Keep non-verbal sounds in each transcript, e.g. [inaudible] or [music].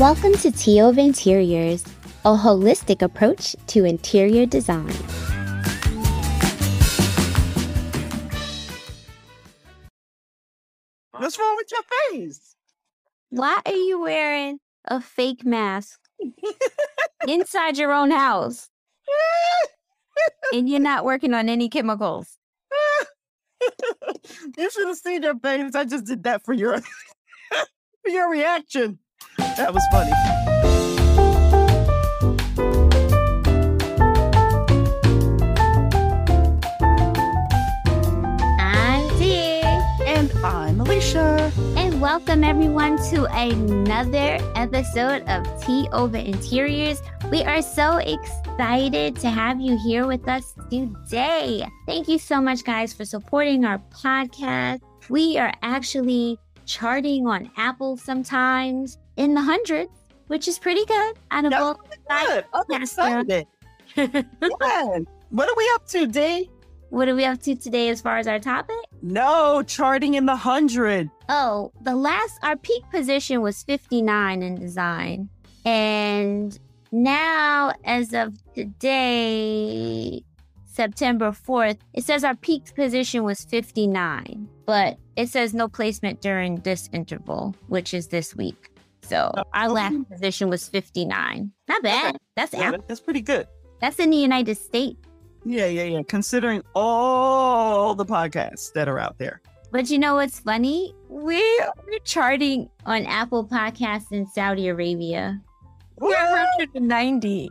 Welcome to Tea Over Interiors, a holistic approach to interior design. What's wrong with your face? Why are you wearing a fake mask [laughs] inside your own house [laughs] and you're not working on any chemicals? [laughs] you should have seen your face. I just did that for your for your reaction. That was funny. I'm Dee. And I'm Alicja. And welcome everyone to another episode of Tea Over Interiors. We are so excited to have you here with us today. Thank you so much, guys, for supporting our podcast. We are actually charting on Apple sometimes in the hundreds, which is pretty good. Out of all Good. I'm excited. [laughs] Yeah. What are we up to, Dee? what are we up to today as far as our topic? No, charting in the hundred. Oh, the last, our peak position was 59 in design. And now, as of today, September 4th, it says our peak position was 59, but it says no placement during this interval, which is this week. So our last position was 59. Not bad. That's Yeah, that's pretty good. That's in the United States. Yeah, yeah, yeah. Considering all the podcasts that are out there. But you know what's funny? We're, we're charting on Apple Podcasts in Saudi Arabia. We're 190,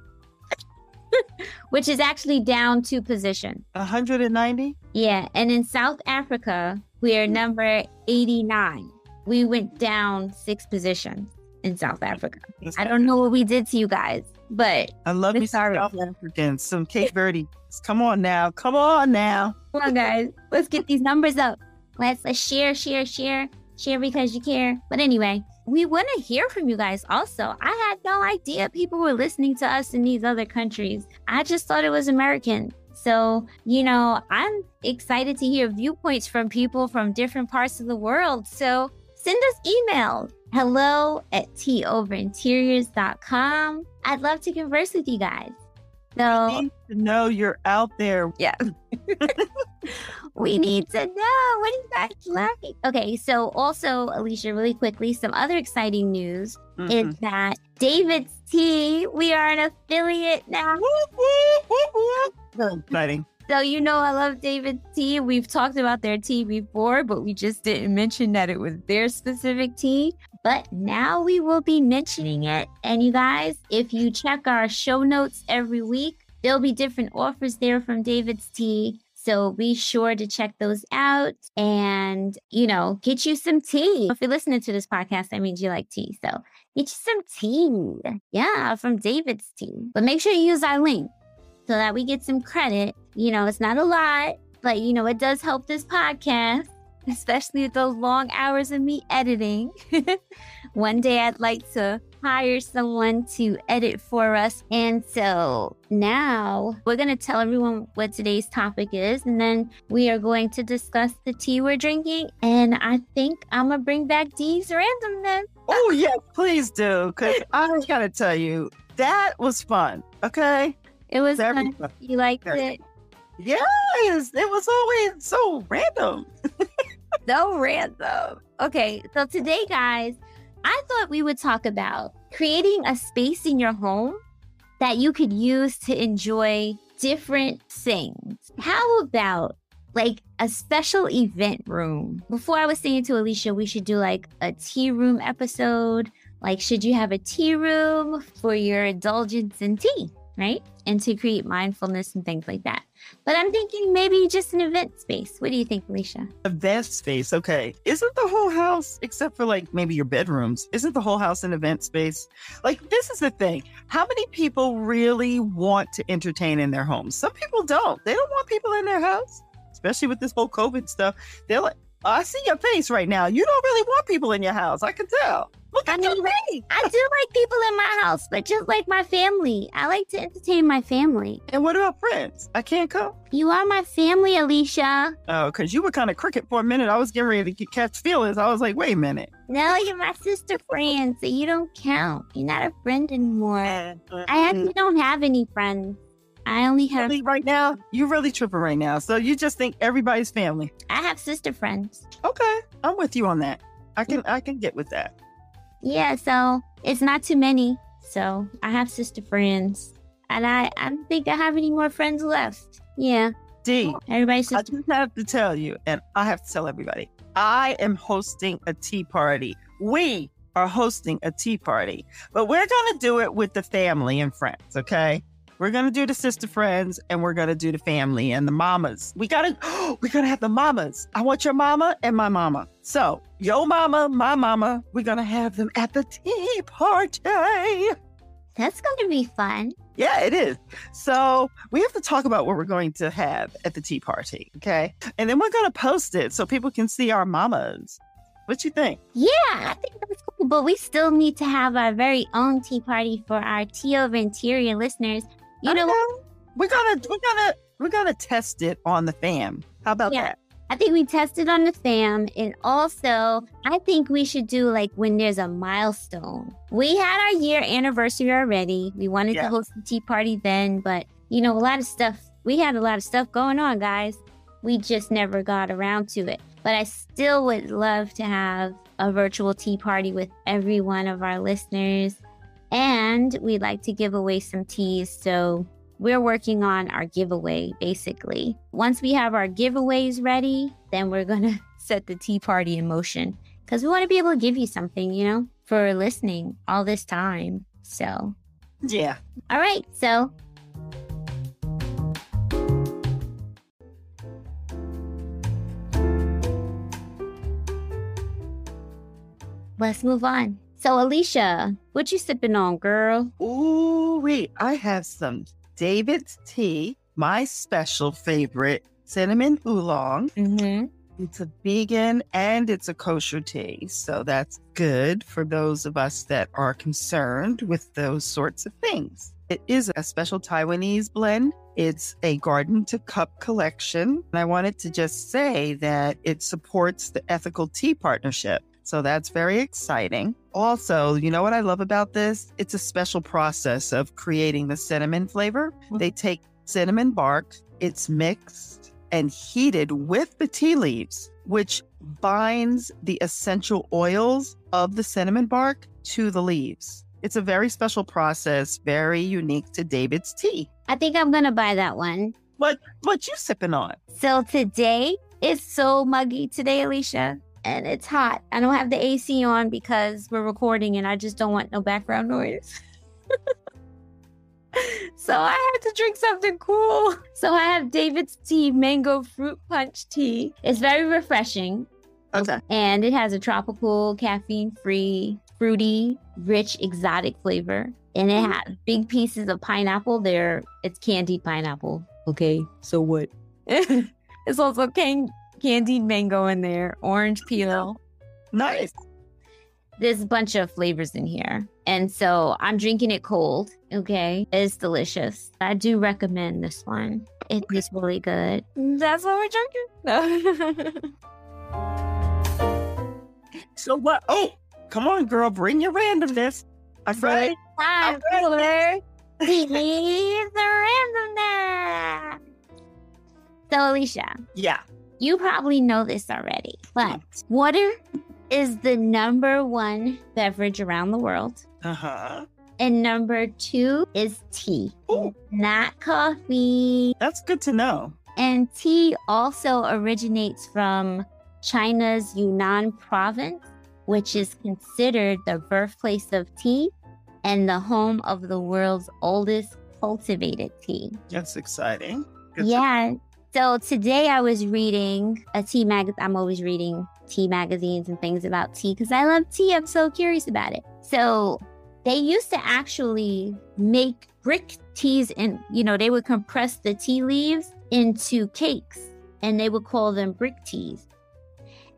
[laughs] which is actually down two positions. 190? Yeah, and in South Africa, we are number 89. We went down six positions in South Africa. I don't know what we did to you guys, but I love me some sorry. South Africans, some Cape Verde. Come on now. Come on now. come on, guys, let's get these numbers up. Let's, let's share, share, share, share because you care. But anyway, we want to hear from you guys also. I had no idea people were listening to us in these other countries. I just thought it was American. So, you know, I'm excited to hear viewpoints from people from different parts of the world. So send us email hello at teaoverinteriors.com. I'd love to converse with you guys. So need to know you're out there. yeah. [laughs] we need to know. What are you guys laughing? Okay, so also, Alicja, really quickly, some other exciting news Mhm. is that David's Tea, we are an affiliate now. Exciting. So you know I love David's Tea. We've talked about their tea before, but we just didn't mention that it was their specific tea. But now we will be mentioning it. And you guys, if you check our show notes every week, there'll be different offers there from David's Tea. So be sure to check those out and, you know, get you some tea. If you're listening to this podcast, that means you like tea. So get you some tea. Yeah, from David's Tea. But make sure you use our link so that we get some credit. You know, it's not a lot, but you know, it does help this podcast, especially with those long hours of me editing. [laughs] One day I'd like to hire someone to edit for us. And so now we're going to tell everyone what today's topic is, and then we are going to discuss the tea we're drinking. And I think I'm going to bring back Dee's randomness. Oh, yes, please do. Because I just got to tell you, that was fun. Okay? It was Very fun. fun. You liked Very it? Yes, it was always so random. [laughs] [laughs] so random. Okay, so today, guys, I thought we would talk about creating a space in your home that you could use to enjoy different things. How about like a special event room? Before I was saying to Alicja, we should do like a tea room episode. Like, should you have a tea room for your indulgence in tea, right? And to create mindfulness and things like that. But I'm thinking maybe just an event space. What do you think, Alicja? Event space. Okay. Isn't the whole house, except for like maybe your bedrooms, isn't the whole house an event space? Like, this is the thing. How many people really want to entertain in their homes? Some people don't. They don't want people in their house, especially with this whole COVID stuff. They're like, oh, I see your face right now. You don't really want people in your house. I can tell. Look I mean, me. I do like people in my house, but just like my family, I like to entertain my family. And what about friends? I can't come. You are my family, Alicja. Oh, because you were kind of cricket for a minute. I was getting ready to catch feelings. I was like, wait a minute. No, you're my sister friend, so you don't count. You're not a friend anymore. I actually don't have any friends. I only have Really, right now, you're really tripping right now. So you just think everybody's family. I have sister friends. Okay, I'm with you on that. I can I can get with that. Yeah, so it's not too many. So I have sister friends. And I, I don't think I have any more friends left. Yeah. Dee, Everybody's I just have to tell you, and I have to tell everybody, I am hosting a tea party. We are hosting a tea party, but we're going to do it with the family and friends, okay? We're to do the sister friends and we're to do the family and the mamas. We got to, we're to have the mamas. I want your mama and my mama. So, your mama, my mama, we're to have them at the tea party. That's going to be fun. Yeah, it is. So we have to talk about what we're going to have at the tea party, okay? And then we're going to post it so people can see our mamas. What you think? Yeah, I think that's cool. But we still need to have our very own tea party for our Tea Over Interior listeners. You know, we're gonna we're gonna we're gonna test it on the fam. How about Yeah. that? I think we tested on the fam. And also, I think we should do like when there's a milestone. We had our year anniversary already. We wanted Yeah. to host a tea party then, but you know, a lot of stuff, we had a lot of stuff going on, guys. We just never got around to it. But I still would love to have a virtual tea party with every one of our listeners. And we'd like to give away some teas. So we're working on our giveaway basically. Once we have our giveaways ready, then we're going [laughs] to set the tea party in motion because we want to be able to give you something, you know, for listening all this time. So, Yeah. all right. So, let's move on. So, Alicja, what you sipping on, girl? Ooh, wait, I have some David's tea, my special favorite, cinnamon oolong. Mm-hmm. It's a vegan and it's a kosher tea. So that's good for those of us that are concerned with those sorts of things. It is a special Taiwanese blend. It's a garden to cup collection. And I wanted to just say that it supports the ethical tea partnership. So that's very exciting. Also, you know what I love about this? It's a special process of creating the cinnamon flavor. Mm. They take cinnamon bark, it's mixed and heated with the tea leaves, which binds the essential oils of the cinnamon bark to the leaves. It's a very special process, very unique to David's tea. I think I'm going to buy that one. What what you sipping on? So today is so muggy today, Alicja, and it's hot. I don't have the AC on because we're recording and I just don't want no background noise. [laughs] so I have to drink something cool. [laughs] So I have David's tea, mango fruit punch tea. It's very refreshing Okay. and it has a tropical, caffeine free, fruity, rich, exotic flavor. And it mm. has big pieces of pineapple. There, it's candied pineapple. Okay, so what? [laughs] it's also can- candied mango in there, orange peel. Nice. There's a bunch of flavors in here. And so I'm drinking it cold. Okay, it's delicious. I do recommend this one. It is really good. That's what we're drinking. [laughs] So what? Oh, come on, girl, bring your randomness. I'm ready. Time I'm for Please randomness. So, Alicja, Yeah. You probably know this already, but water is the number one beverage around the world. Uh huh. And number two is tea, Oh, not coffee. that's good to know. And tea also originates from China's Yunnan province, which is considered the birthplace of tea and the home of the world's oldest cultivated tea. That's exciting. Good Yeah. So today I was reading a tea magazine. I'm always reading tea magazines and things about tea because I love tea. I'm so curious about it. So they used to actually make brick teas and, you know, they would compress the tea leaves into cakes and they would call them brick teas.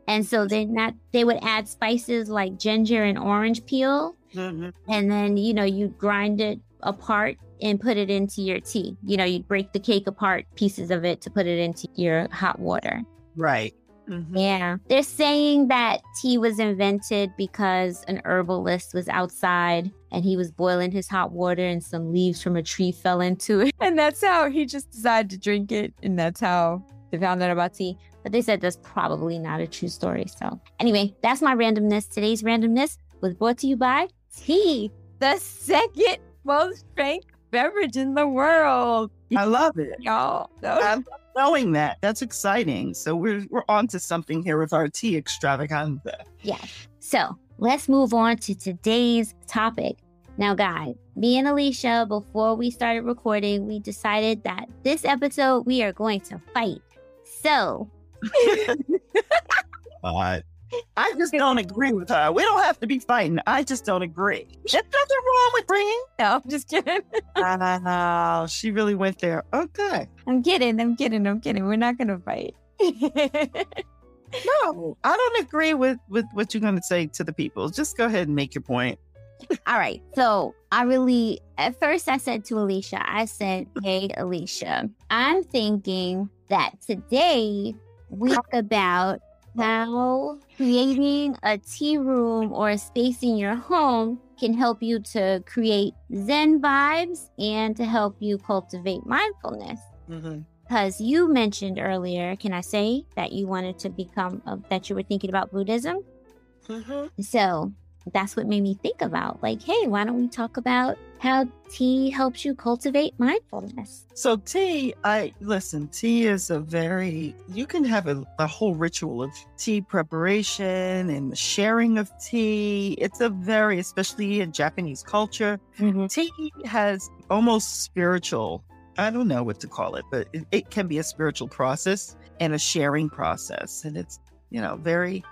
And so then that they would add spices like ginger and orange peel. Mm-hmm. And then, you know, you grind it apart and put it into your tea. You know, you break the cake apart, pieces of it to put it into your hot water. Right. Mhm. Yeah. They're saying that tea was invented because an herbalist was outside and he was boiling his hot water and some leaves from a tree fell into it. And that's how he just decided to drink it. And that's how they found out about tea. But they said that's probably not a true story. So, anyway, that's my randomness. Today's randomness was brought to you by tea, the second most drank beverage in the world. I love it. Y'all. So- I love knowing that. That's exciting. So we're we're on to something here with our tea extravaganza. Yeah. So let's move on to today's topic. Now, guys, me and Alicja, before we started recording, we decided that this episode we are going to fight. So, [laughs] [laughs] But I just don't agree with her. We don't have to be fighting. I just don't agree. There's [laughs] nothing wrong with agreeing. no, I'm just kidding. [laughs] Oh, she really went there. Okay. I'm kidding. I'm kidding. I'm kidding. We're not going to fight. [laughs] No, I don't agree with with what you're going to say to the people. Just go ahead and make your point. All right. So I really, at first, I said to Alicja, I said, Hey, Alicja, I'm thinking that today we talk about how creating a tea room or a space in your home can help you to create Zen vibes and to help you cultivate mindfulness. Because you mentioned earlier, can I say that you wanted to become, uh, that you were thinking about Buddhism? So that's what made me think about like, hey, why don't we talk about how tea helps you cultivate mindfulness? So tea, I listen. Tea is a very you can have a, a whole ritual of tea preparation and the sharing of tea. It's a very, especially in Japanese culture, mm-hmm. tea has almost spiritual. I don't know what to call it, but it, it can be a spiritual process and a sharing process, and it's you know very.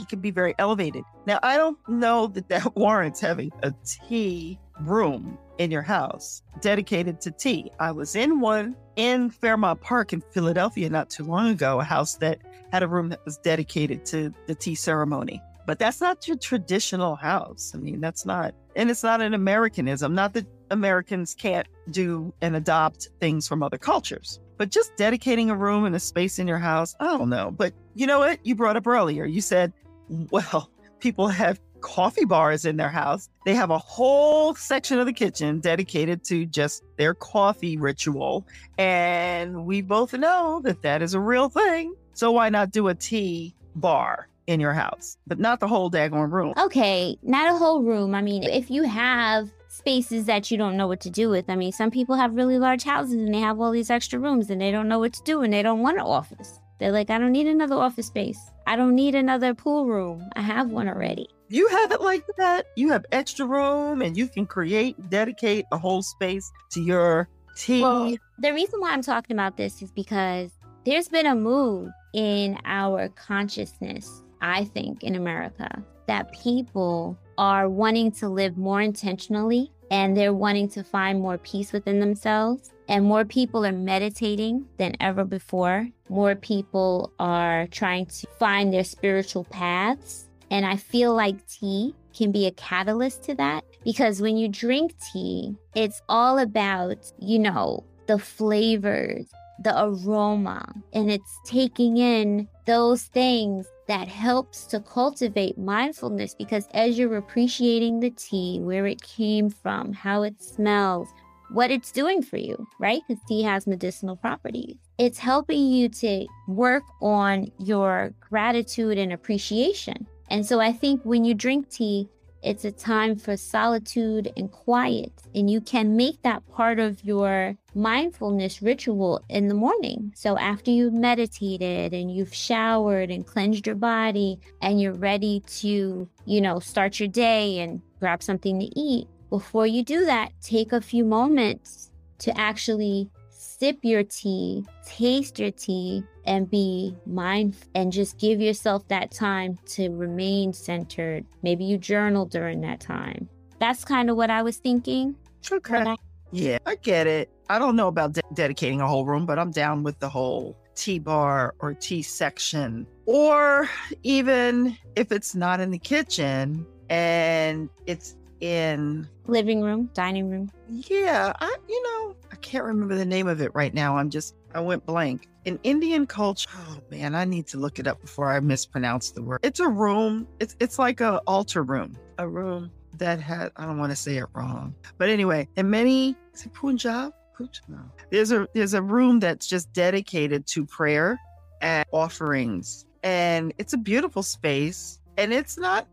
It can be very elevated. Now, I don't know that that [laughs] warrants having a tea room in your house dedicated to tea. I was in one in Fairmount Park in Philadelphia not too long ago, a house that had a room that was dedicated to the tea ceremony. But that's not your traditional house. I mean, that's not, and it's not an Americanism. Not that Americans can't do and adopt things from other cultures, but just dedicating a room and a space in your house, I don't know. But you know what? You brought up earlier, you said, well, people have coffee bars in their house. They have a whole section of the kitchen dedicated to just their coffee ritual. And we both know that that is a real thing. So why not do a tea bar in your house, but not the whole daggone room? Okay, not a whole room. I mean, if you have spaces that you don't know what to do with, I mean, some people have really large houses and they have all these extra rooms and they don't know what to do and they don't want an office. They're like, I don't need another office space. I don't need another pool room. I have one already. You have it like that. You have extra room and you can create, dedicate a whole space to your tea. Well, the reason why I'm talking about this is because there's been a move in our consciousness, I think, in America, that people are wanting to live more intentionally and they're wanting to find more peace within themselves. And more people are meditating than ever before. More people are trying to find their spiritual paths. And I feel like tea can be a catalyst to that because when you drink tea, it's all about, you know, the flavors, the aroma, and it's taking in those things that helps to cultivate mindfulness because as you're appreciating the tea, where it came from, how it smells, what it's doing for you, right? Because tea has medicinal properties. It's helping you to work on your gratitude and appreciation. And so I think when you drink tea, it's a time for solitude and quiet. And you can make that part of your mindfulness ritual in the morning. So after you've meditated and you've showered and cleansed your body and you're ready to, you know, start your day and grab something to eat, before you do that, take a few moments to actually sip your tea, taste your tea, and be mindful and just give yourself that time to remain centered. Maybe you journal during that time. That's kind of what I was thinking. Okay. I- Yeah, I get it. I don't know about de- dedicating a whole room, but I'm down with the whole tea bar or tea section. Or even if it's not in the kitchen and it's in living room, dining room. Yeah, I you know, I can't remember the name of it right now. I'm just I went blank. In Indian culture, oh man, I need to look it up before I mispronounce the word. It's a room. It's it's like a altar room. A room that had I don't want to say it wrong. But anyway, in many is it Punjab? No. There's a there's a room that's just dedicated to prayer and offerings. And it's a beautiful space. And it's not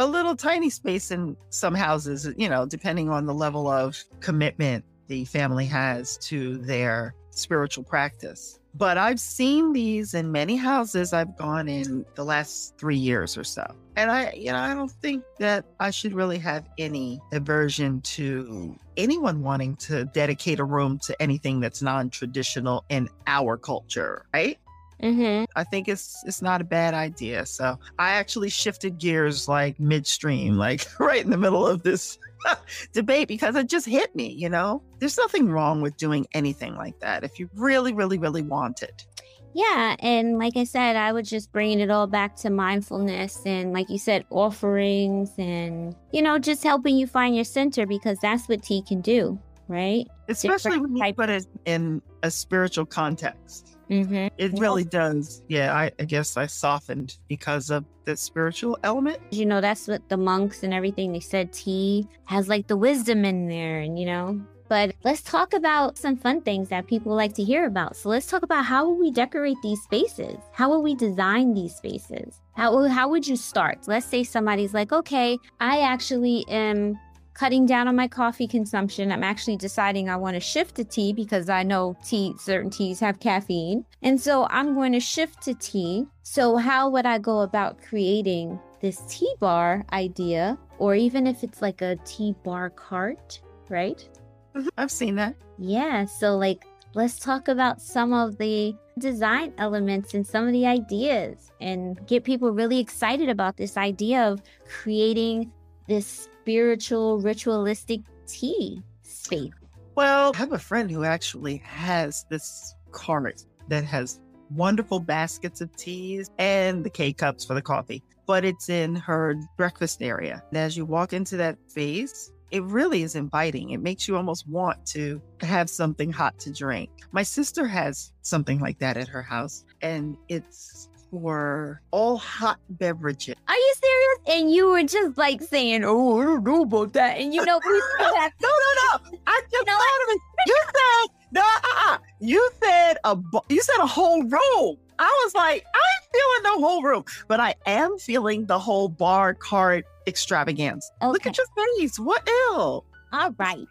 a little tiny space in some houses, you know, depending on the level of commitment the family has to their spiritual practice. But I've seen these in many houses I've gone in the last three years or so. And I, you know, I don't think that I should really have any aversion to anyone wanting to dedicate a room to anything that's non traditional in our culture, right? Mm-hmm. I think it's it's not a bad idea. So I actually shifted gears like midstream, like [laughs] right in the middle of this [laughs] debate because it just hit me, you know? There's nothing wrong with doing anything like that if you really, really, really want it. Yeah. And like I said, I was just bringing it all back to mindfulness and, like you said, offerings and, you know, just helping you find your center because that's what tea can do, right? Especially Different when you put it in a spiritual context. Mm-hmm. It really does. Yeah, I, I, guess I softened because of the spiritual element. You know, that's what the monks and everything they said tea has like the wisdom in there, and you know. But let's talk about some fun things that people like to hear about. So let's talk about how will we decorate these spaces? How will we design these spaces? How, how would you start? Let's say somebody's like, okay, I actually am cutting down on my coffee consumption. I'm actually deciding I want to shift to tea because I know tea, certain teas have caffeine. And so I'm going to shift to tea. So, how would I go about creating this tea bar idea? Or even if it's like a tea bar cart, right? Mm-hmm. I've seen that. Yeah. So, like, let's talk about some of the design elements and some of the ideas and get people really excited about this idea of creating this spiritual, ritualistic tea space? Well, I have a friend who actually has this cart that has wonderful baskets of teas and the K cups for the coffee, but it's in her breakfast area. And as you walk into that space, it really is inviting. It makes you almost want to have something hot to drink. My sister has something like that at her house, and it's for all hot beverages. Are you serious? And you were just like saying, "Oh, I don't know about that," and you know, we [laughs] still have no, no, no. I just you know, thought of it. You said no. Uh-uh. You said a you said a whole room. I was like, I'm feeling the whole room, but I am feeling the whole bar cart extravaganza. Okay. Look at your face. What ill? All right.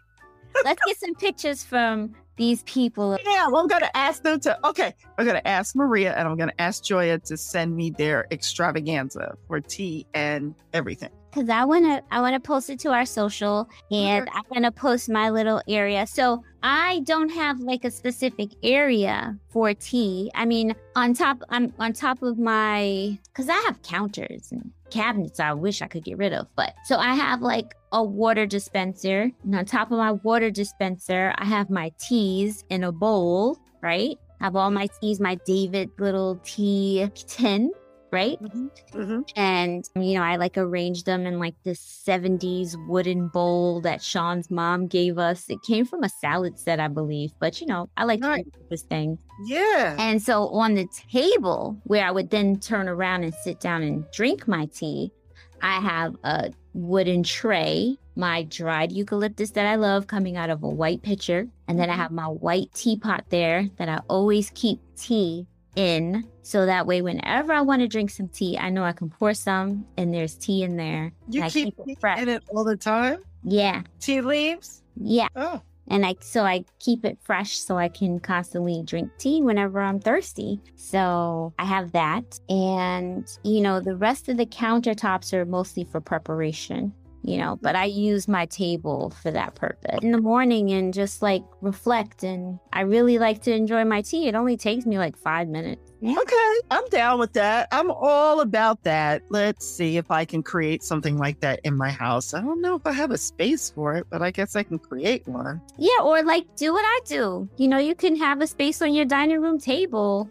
Let's get some pictures from these people. Yeah, I'm to ask them to, okay, I'm to ask Maria and I'm to ask Joya to send me their extravaganza for tea and everything. Cause I wanna, I wanna post it to our social, and okay. I'm gonna post my little area. So I don't have like a specific area for tea. I mean, on top, I'm on top of my, cause I have counters and cabinets I wish I could get rid of. But so I have like a water dispenser. And on top of my water dispenser, I have my teas in a bowl, right? I have all my teas, my David little tea tin, right? Mm-hmm. Mm-hmm. And, you know, I like arranged them in like this 70s wooden bowl that Sean's mom gave us. It came from a salad set, I believe, but, you know, I like right. this thing. Yeah. And so on the table where I would then turn around and sit down and drink my tea, I have a wooden tray, my dried eucalyptus that I love coming out of a white pitcher. And then I mm-hmm. have my white teapot there that I always keep tea in. So that way, whenever I want to drink some tea, I know I can pour some and there's tea in there. You keep, keep it fresh. in it all the time? Yeah. Tea leaves? Yeah. Oh. And I so I keep it fresh so I can constantly drink tea whenever I'm thirsty. So I have that. And you know, the rest of the countertops are mostly for preparation you know, but I use my table for that purpose in the morning and just like reflect. And I really like to enjoy my tea. It only takes me like five minutes. Yeah. Okay, I'm down with that. I'm all about that. Let's see if I can create something like that in my house. I don't know if I have a space for it, but I guess I can create one. Yeah, or like do what I do. You know, you can have a space on your dining room table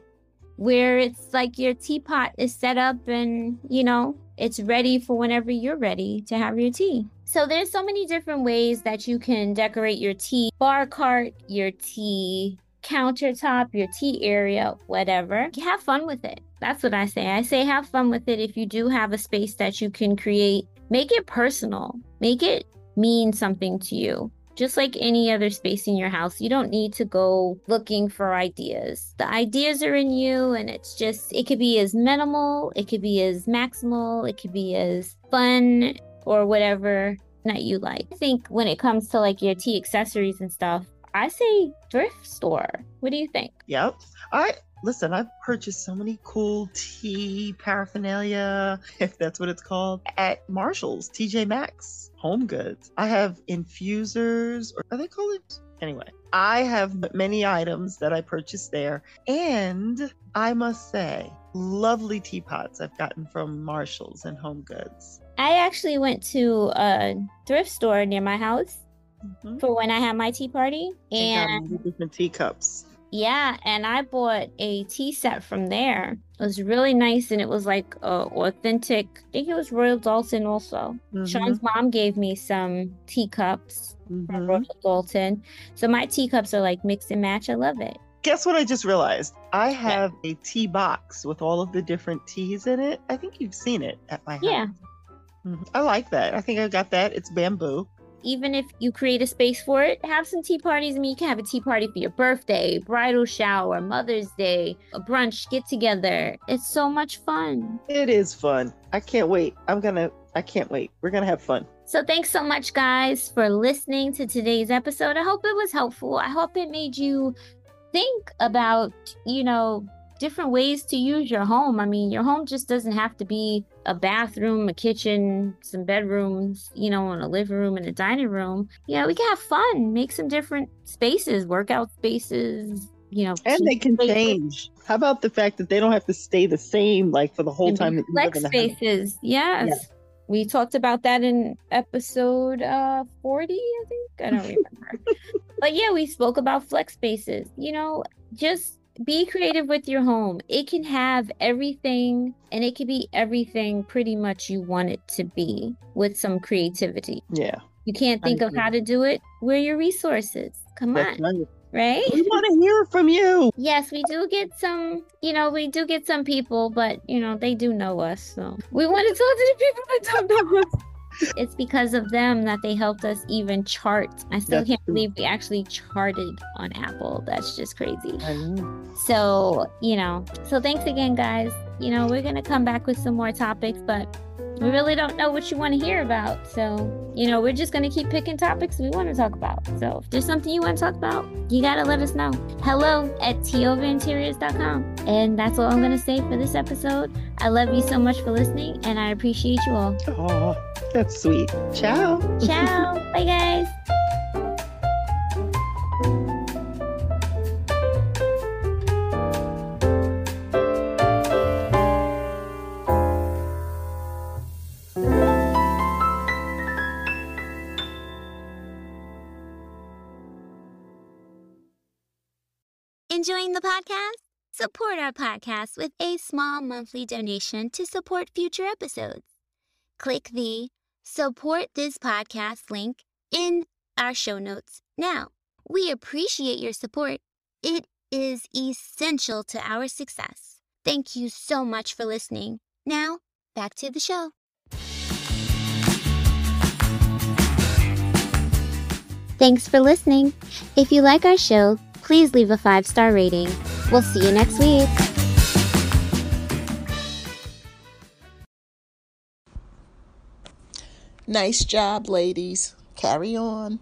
where it's like your teapot is set up and, you know, it's ready for whenever you're ready to have your tea. So there's so many different ways that you can decorate your tea bar cart, your tea countertop, your tea area, whatever. Have fun with it. That's what I say. I say have fun with it if you do have a space that you can create. Make it personal. Make it mean something to you. Just like any other space in your house, you don't need to go looking for ideas. The ideas are in you, and it's just, it could be as minimal, it could be as maximal, it could be as fun or whatever that you like. I think when it comes to like your tea accessories and stuff, I say thrift store. What do you think? Yep. I listen, I've purchased so many cool tea paraphernalia, [laughs] if that's what it's called, at Marshall's, TJ Maxx, Home Goods. I have infusers, or are they called it? Anyway, I have many items that I purchased there. And I must say, lovely teapots I've gotten from Marshall's and Home Goods. I actually went to a thrift store near my house mm-hmm. for when I had my tea party. And different teacups. Yeah, and I bought a tea set from there. It was really nice, and it was like uh, authentic. I think it was Royal Doulton also. Mm-hmm. Sean's mom gave me some teacups mm-hmm. from Royal Doulton, so my teacups are like mix and match. I love it. Guess what I just realized? I have yeah. a tea box with all of the different teas in it. I think you've seen it at my house. Yeah. Mm-hmm. I like that. I think I got that. It's bamboo even if you create a space for it, have some tea parties. I mean, you can have a tea party for your birthday, bridal shower, Mother's Day, a brunch, get together. It's so much fun. It is fun. I can't wait. I'm gonna, I can't wait. We're gonna have fun. So, thanks so much, guys, for listening to today's episode. I hope it was helpful. I hope it made you think about, you know, different ways to use your home. I mean, your home just doesn't have to be a bathroom, a kitchen, some bedrooms, you know, and a living room and a dining room. Yeah, we can have fun, make some different spaces, workout spaces, you know. And they can spaces. change. How about the fact that they don't have to stay the same like for the whole time that you flex spaces? Yes. Yeah. We talked about that in episode uh 40, I think. I don't [laughs] remember. but yeah, we spoke about flex spaces. You know, just be creative with your home. It can have everything and it can be everything pretty much you want it to be with some creativity. Yeah. You can't think of how to do it. Where your resources? Come That's on. Right. right? We want to hear from you. Yes, we do get some, you know, we do get some people, but, you know, they do know us. So we want to talk to the people that don't know us it's because of them that they helped us even chart. I still That's can't true. believe we actually charted on Apple. That's just crazy. So, you know, so thanks again, guys. You know, we're going to come back with some more topics, but we really don't know what you want to hear about. So, you know, we're just going to keep picking topics we want to talk about. So, if there's something you want to talk about, you got to let us know. Hello at teaoverinteriors.com. And that's all I'm going to say for this episode. I love you so much for listening, and I appreciate you all. Oh, that's sweet. Ciao. Ciao. [laughs] Bye, guys. Enjoying the podcast? Support our podcast with a small monthly donation to support future episodes. Click the Support This Podcast link in our show notes now. We appreciate your support. It is essential to our success. Thank you so much for listening. Now, back to the show. Thanks for listening. If you like our show, please leave a five star rating. We'll see you next week. Nice job, ladies. Carry on.